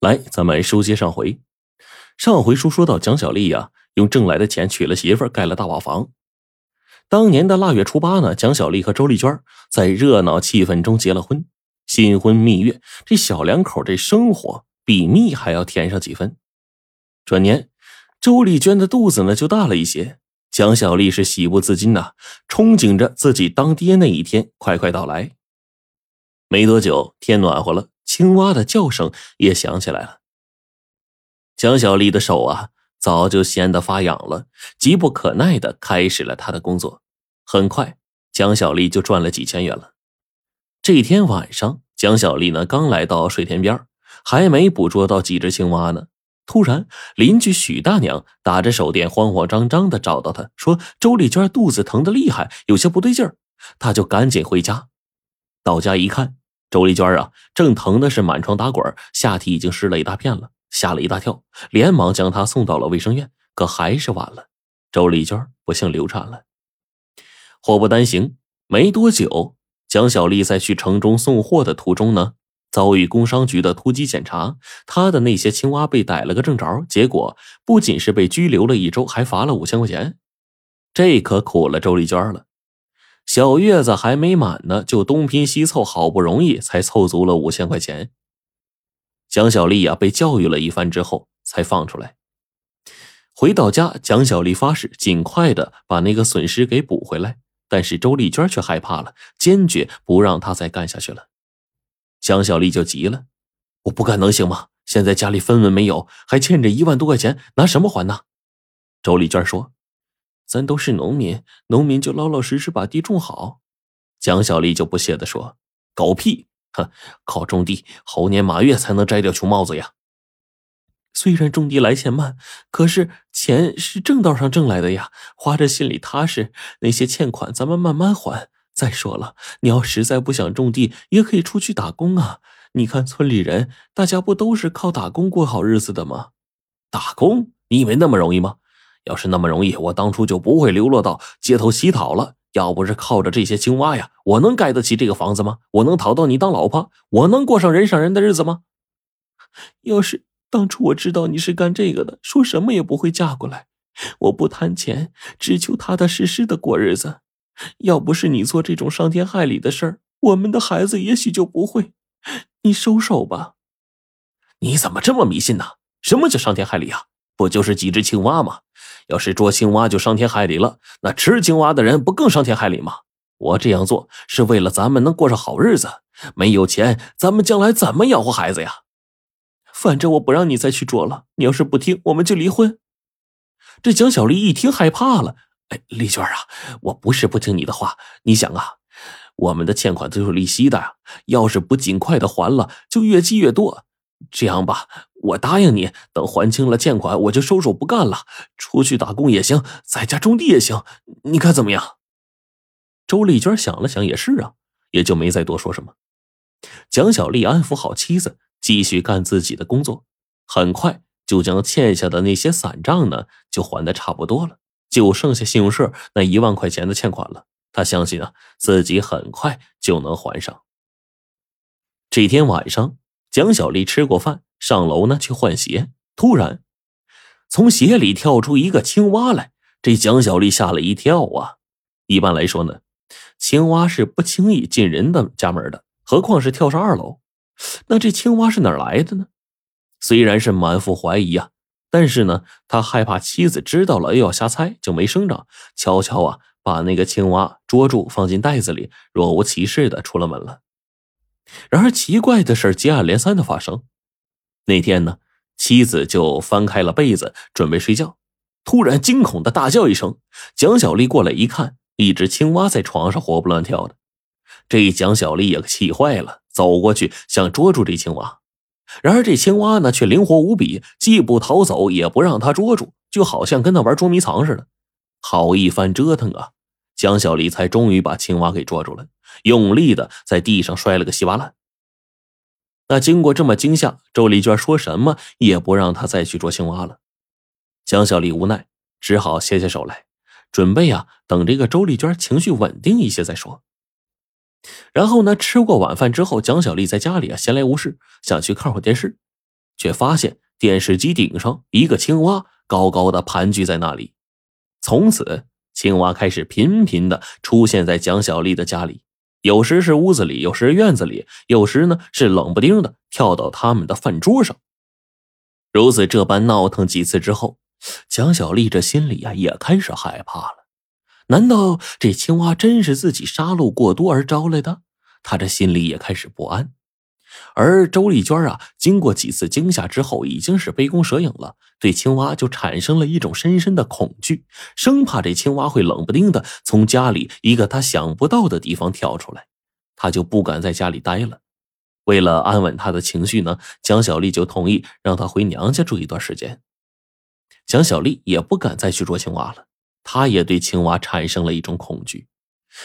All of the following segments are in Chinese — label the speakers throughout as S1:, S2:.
S1: 来，咱们书接上回。上回书说到，蒋小丽呀，用挣来的钱娶了媳妇，盖了大瓦房。当年的腊月初八呢，蒋小丽和周丽娟在热闹气氛中结了婚。新婚蜜月，这小两口这生活比蜜还要甜上几分。转年，周丽娟的肚子呢就大了一些，蒋小丽是喜不自禁呐，憧憬着自己当爹那一天快快到来。没多久，天暖和了。青蛙的叫声也响起来了。蒋小丽的手啊，早就闲得发痒了，急不可耐的开始了她的工作。很快，蒋小丽就赚了几千元了。这天晚上，蒋小丽呢刚来到水田边，还没捕捉到几只青蛙呢，突然邻居许大娘打着手电，慌慌张张的找到她，说周丽娟肚子疼的厉害，有些不对劲儿，她就赶紧回家。到家一看。周丽娟啊，正疼的是满床打滚，下体已经湿了一大片了，吓了一大跳，连忙将她送到了卫生院，可还是晚了。周丽娟不幸流产了。祸不单行，没多久，蒋小丽在去城中送货的途中呢，遭遇工商局的突击检查，她的那些青蛙被逮了个正着，结果不仅是被拘留了一周，还罚了五千块钱，这可苦了周丽娟了。小月子还没满呢，就东拼西凑，好不容易才凑足了五千块钱。蒋小丽呀，被教育了一番之后，才放出来。回到家，蒋小丽发誓尽快的把那个损失给补回来。但是周丽娟却害怕了，坚决不让她再干下去了。蒋小丽就急了：“我不干能行吗？现在家里分文没有，还欠着一万多块钱，拿什么还呢？”周丽娟说。咱都是农民，农民就老老实实把地种好。蒋小丽就不屑地说：“狗屁！哼，靠种地，猴年马月才能摘掉穷帽子呀。虽然种地来钱慢，可是钱是正道上挣来的呀，花着心里踏实。那些欠款咱们慢慢还。再说了，你要实在不想种地，也可以出去打工啊。你看村里人，大家不都是靠打工过好日子的吗？打工？你以为那么容易吗？”要是那么容易，我当初就不会流落到街头乞讨了。要不是靠着这些青蛙呀，我能盖得起这个房子吗？我能讨到你当老婆？我能过上人上人的日子吗？要是当初我知道你是干这个的，说什么也不会嫁过来。我不贪钱，只求踏踏实实的过日子。要不是你做这种伤天害理的事儿，我们的孩子也许就不会。你收手吧。你怎么这么迷信呢？什么叫伤天害理啊？不就是几只青蛙吗？要是捉青蛙就伤天害理了，那吃青蛙的人不更伤天害理吗？我这样做是为了咱们能过上好日子。没有钱，咱们将来怎么养活孩子呀？反正我不让你再去捉了。你要是不听，我们就离婚。这蒋小丽一听害怕了。哎，丽娟啊，我不是不听你的话。你想啊，我们的欠款都是利息的，要是不尽快的还了，就越积越多。这样吧。我答应你，等还清了欠款，我就收手不干了，出去打工也行，在家种地也行，你看怎么样？周丽娟想了想，也是啊，也就没再多说什么。蒋小丽安抚好妻子，继续干自己的工作，很快就将欠下的那些散账呢，就还的差不多了，就剩下信用社那一万块钱的欠款了。他相信啊，自己很快就能还上。这天晚上，蒋小丽吃过饭。上楼呢去换鞋，突然从鞋里跳出一个青蛙来，这蒋小丽吓了一跳啊！一般来说呢，青蛙是不轻易进人的家门的，何况是跳上二楼。那这青蛙是哪来的呢？虽然是满腹怀疑啊，但是呢，他害怕妻子知道了又要瞎猜，就没声张，悄悄啊把那个青蛙捉住，放进袋子里，若无其事的出了门了。然而奇怪的事接二连三的发生。那天呢，妻子就翻开了被子准备睡觉，突然惊恐的大叫一声。蒋小丽过来一看，一只青蛙在床上活蹦乱跳的。这蒋小丽也气坏了，走过去想捉住这青蛙。然而这青蛙呢，却灵活无比，既不逃走，也不让他捉住，就好像跟他玩捉迷藏似的。好一番折腾啊，蒋小丽才终于把青蛙给捉住了，用力的在地上摔了个稀巴烂。那经过这么惊吓，周丽娟说什么也不让他再去捉青蛙了。蒋小丽无奈，只好歇下手来，准备啊等这个周丽娟情绪稳定一些再说。然后呢，吃过晚饭之后，蒋小丽在家里啊闲来无事，想去看会电视，却发现电视机顶上一个青蛙高高的盘踞在那里。从此，青蛙开始频频的出现在蒋小丽的家里，有时是屋子里，有时院子里，有时呢是冷不丁的跳到他们的饭桌上。如此这般闹腾几次之后，蒋小丽这心里呀也开始害怕了。难道这青蛙真是自己杀戮过多而招来的？她这心里也开始不安。而周丽娟啊，经过几次惊吓之后，已经是杯弓蛇影了，对青蛙就产生了一种深深的恐惧，生怕这青蛙会冷不丁的从家里一个她想不到的地方跳出来，她就不敢在家里待了。为了安稳她的情绪呢，蒋小丽就同意让她回娘家住一段时间。蒋小丽也不敢再去捉青蛙了，她也对青蛙产生了一种恐惧。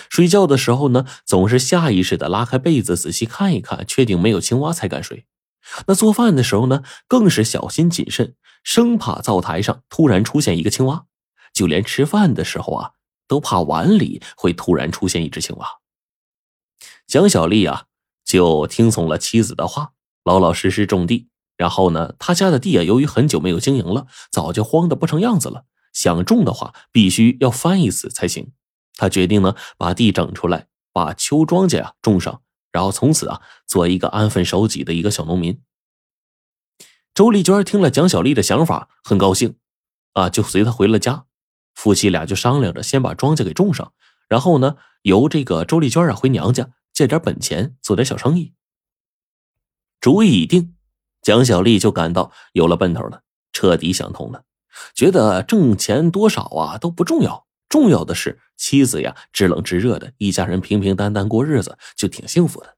S1: 睡觉的时候呢，总是下意识的拉开被子仔细看一看，确定没有青蛙才敢睡。那做饭的时候呢，更是小心谨慎，生怕灶台上突然出现一个青蛙。就连吃饭的时候啊，都怕碗里会突然出现一只青蛙。蒋小丽啊，就听从了妻子的话，老老实实种地。然后呢，他家的地啊，由于很久没有经营了，早就荒的不成样子了。想种的话，必须要翻一次才行。他决定呢，把地整出来，把秋庄稼呀种上，然后从此啊，做一个安分守己的一个小农民。周丽娟听了蒋小丽的想法，很高兴，啊，就随他回了家。夫妻俩就商量着，先把庄稼给种上，然后呢，由这个周丽娟啊回娘家借点本钱，做点小生意。主意已定，蒋小丽就感到有了奔头了，彻底想通了，觉得挣钱多少啊都不重要。重要的是，妻子呀，知冷知热的，一家人平平淡淡过日子，就挺幸福的。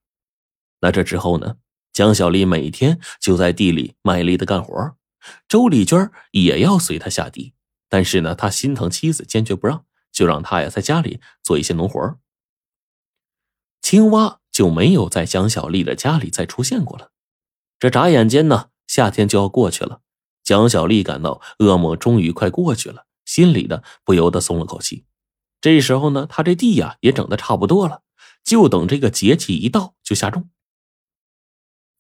S1: 那这之后呢？蒋小丽每天就在地里卖力的干活，周丽娟也要随他下地，但是呢，他心疼妻子，坚决不让，就让他呀在家里做一些农活。青蛙就没有在蒋小丽的家里再出现过了。这眨眼间呢，夏天就要过去了，蒋小丽感到噩梦终于快过去了。心里的不由得松了口气。这时候呢，他这地呀也整的差不多了，就等这个节气一到就下种。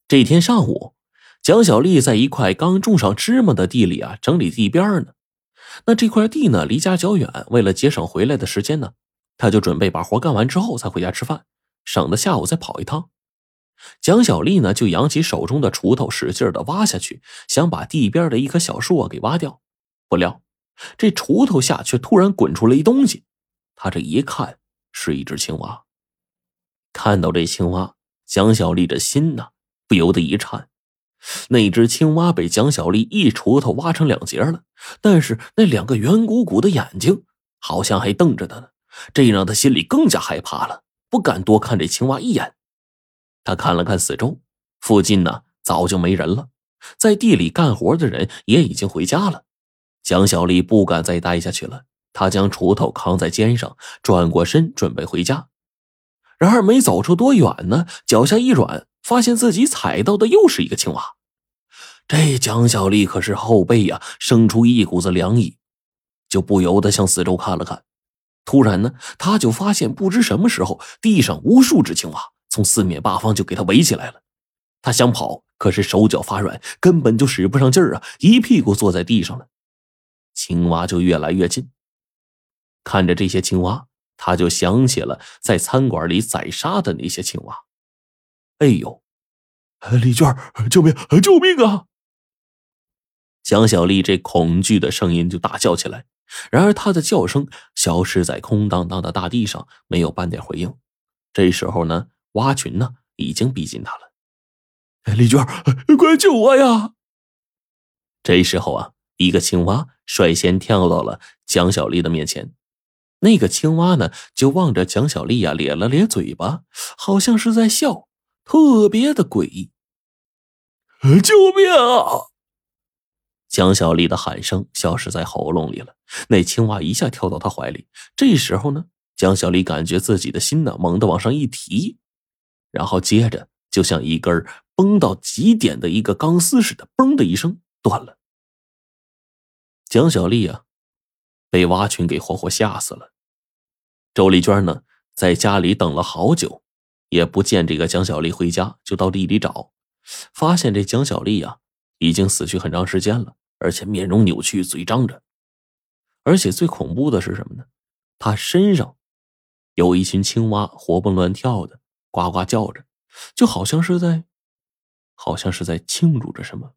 S1: 这天上午，蒋小丽在一块刚种上芝麻的地里啊整理地边呢。那这块地呢离家较远，为了节省回来的时间呢，他就准备把活干完之后才回家吃饭，省得下午再跑一趟。蒋小丽呢就扬起手中的锄头，使劲的挖下去，想把地边的一棵小树啊给挖掉，不料。这锄头下却突然滚出了一东西，他这一看是一只青蛙。看到这青蛙，蒋小丽的心呐不由得一颤。那只青蛙被蒋小丽一锄头挖成两截了，但是那两个圆鼓鼓的眼睛好像还瞪着他呢，这让他心里更加害怕了，不敢多看这青蛙一眼。他看了看四周，附近呢早就没人了，在地里干活的人也已经回家了。蒋小丽不敢再待下去了，她将锄头扛在肩上，转过身准备回家。然而没走出多远呢，脚下一软，发现自己踩到的又是一个青蛙。这蒋小丽可是后背呀生出一股子凉意，就不由得向四周看了看。突然呢，他就发现不知什么时候地上无数只青蛙从四面八方就给他围起来了。他想跑，可是手脚发软，根本就使不上劲儿啊，一屁股坐在地上了。青蛙就越来越近，看着这些青蛙，他就想起了在餐馆里宰杀的那些青蛙。哎呦，丽娟，救命！救命啊！蒋小丽这恐惧的声音就大叫起来，然而她的叫声消失在空荡荡的大地上，没有半点回应。这时候呢，蛙群呢已经逼近他了。丽娟，快救我呀！这时候啊。一个青蛙率先跳到了蒋小丽的面前，那个青蛙呢，就望着蒋小丽呀，咧了咧嘴巴，好像是在笑，特别的诡异。救命啊！蒋小丽的喊声消失在喉咙里了。那青蛙一下跳到她怀里，这时候呢，蒋小丽感觉自己的心呢猛地往上一提，然后接着就像一根绷到极点的一个钢丝似的，嘣的一声断了。蒋小丽啊，被蛙群给活活吓死了。周丽娟呢，在家里等了好久，也不见这个蒋小丽回家，就到地里找，发现这蒋小丽呀，已经死去很长时间了，而且面容扭曲，嘴张着。而且最恐怖的是什么呢？他身上有一群青蛙活蹦乱跳的，呱呱叫着，就好像是在，好像是在庆祝着什么。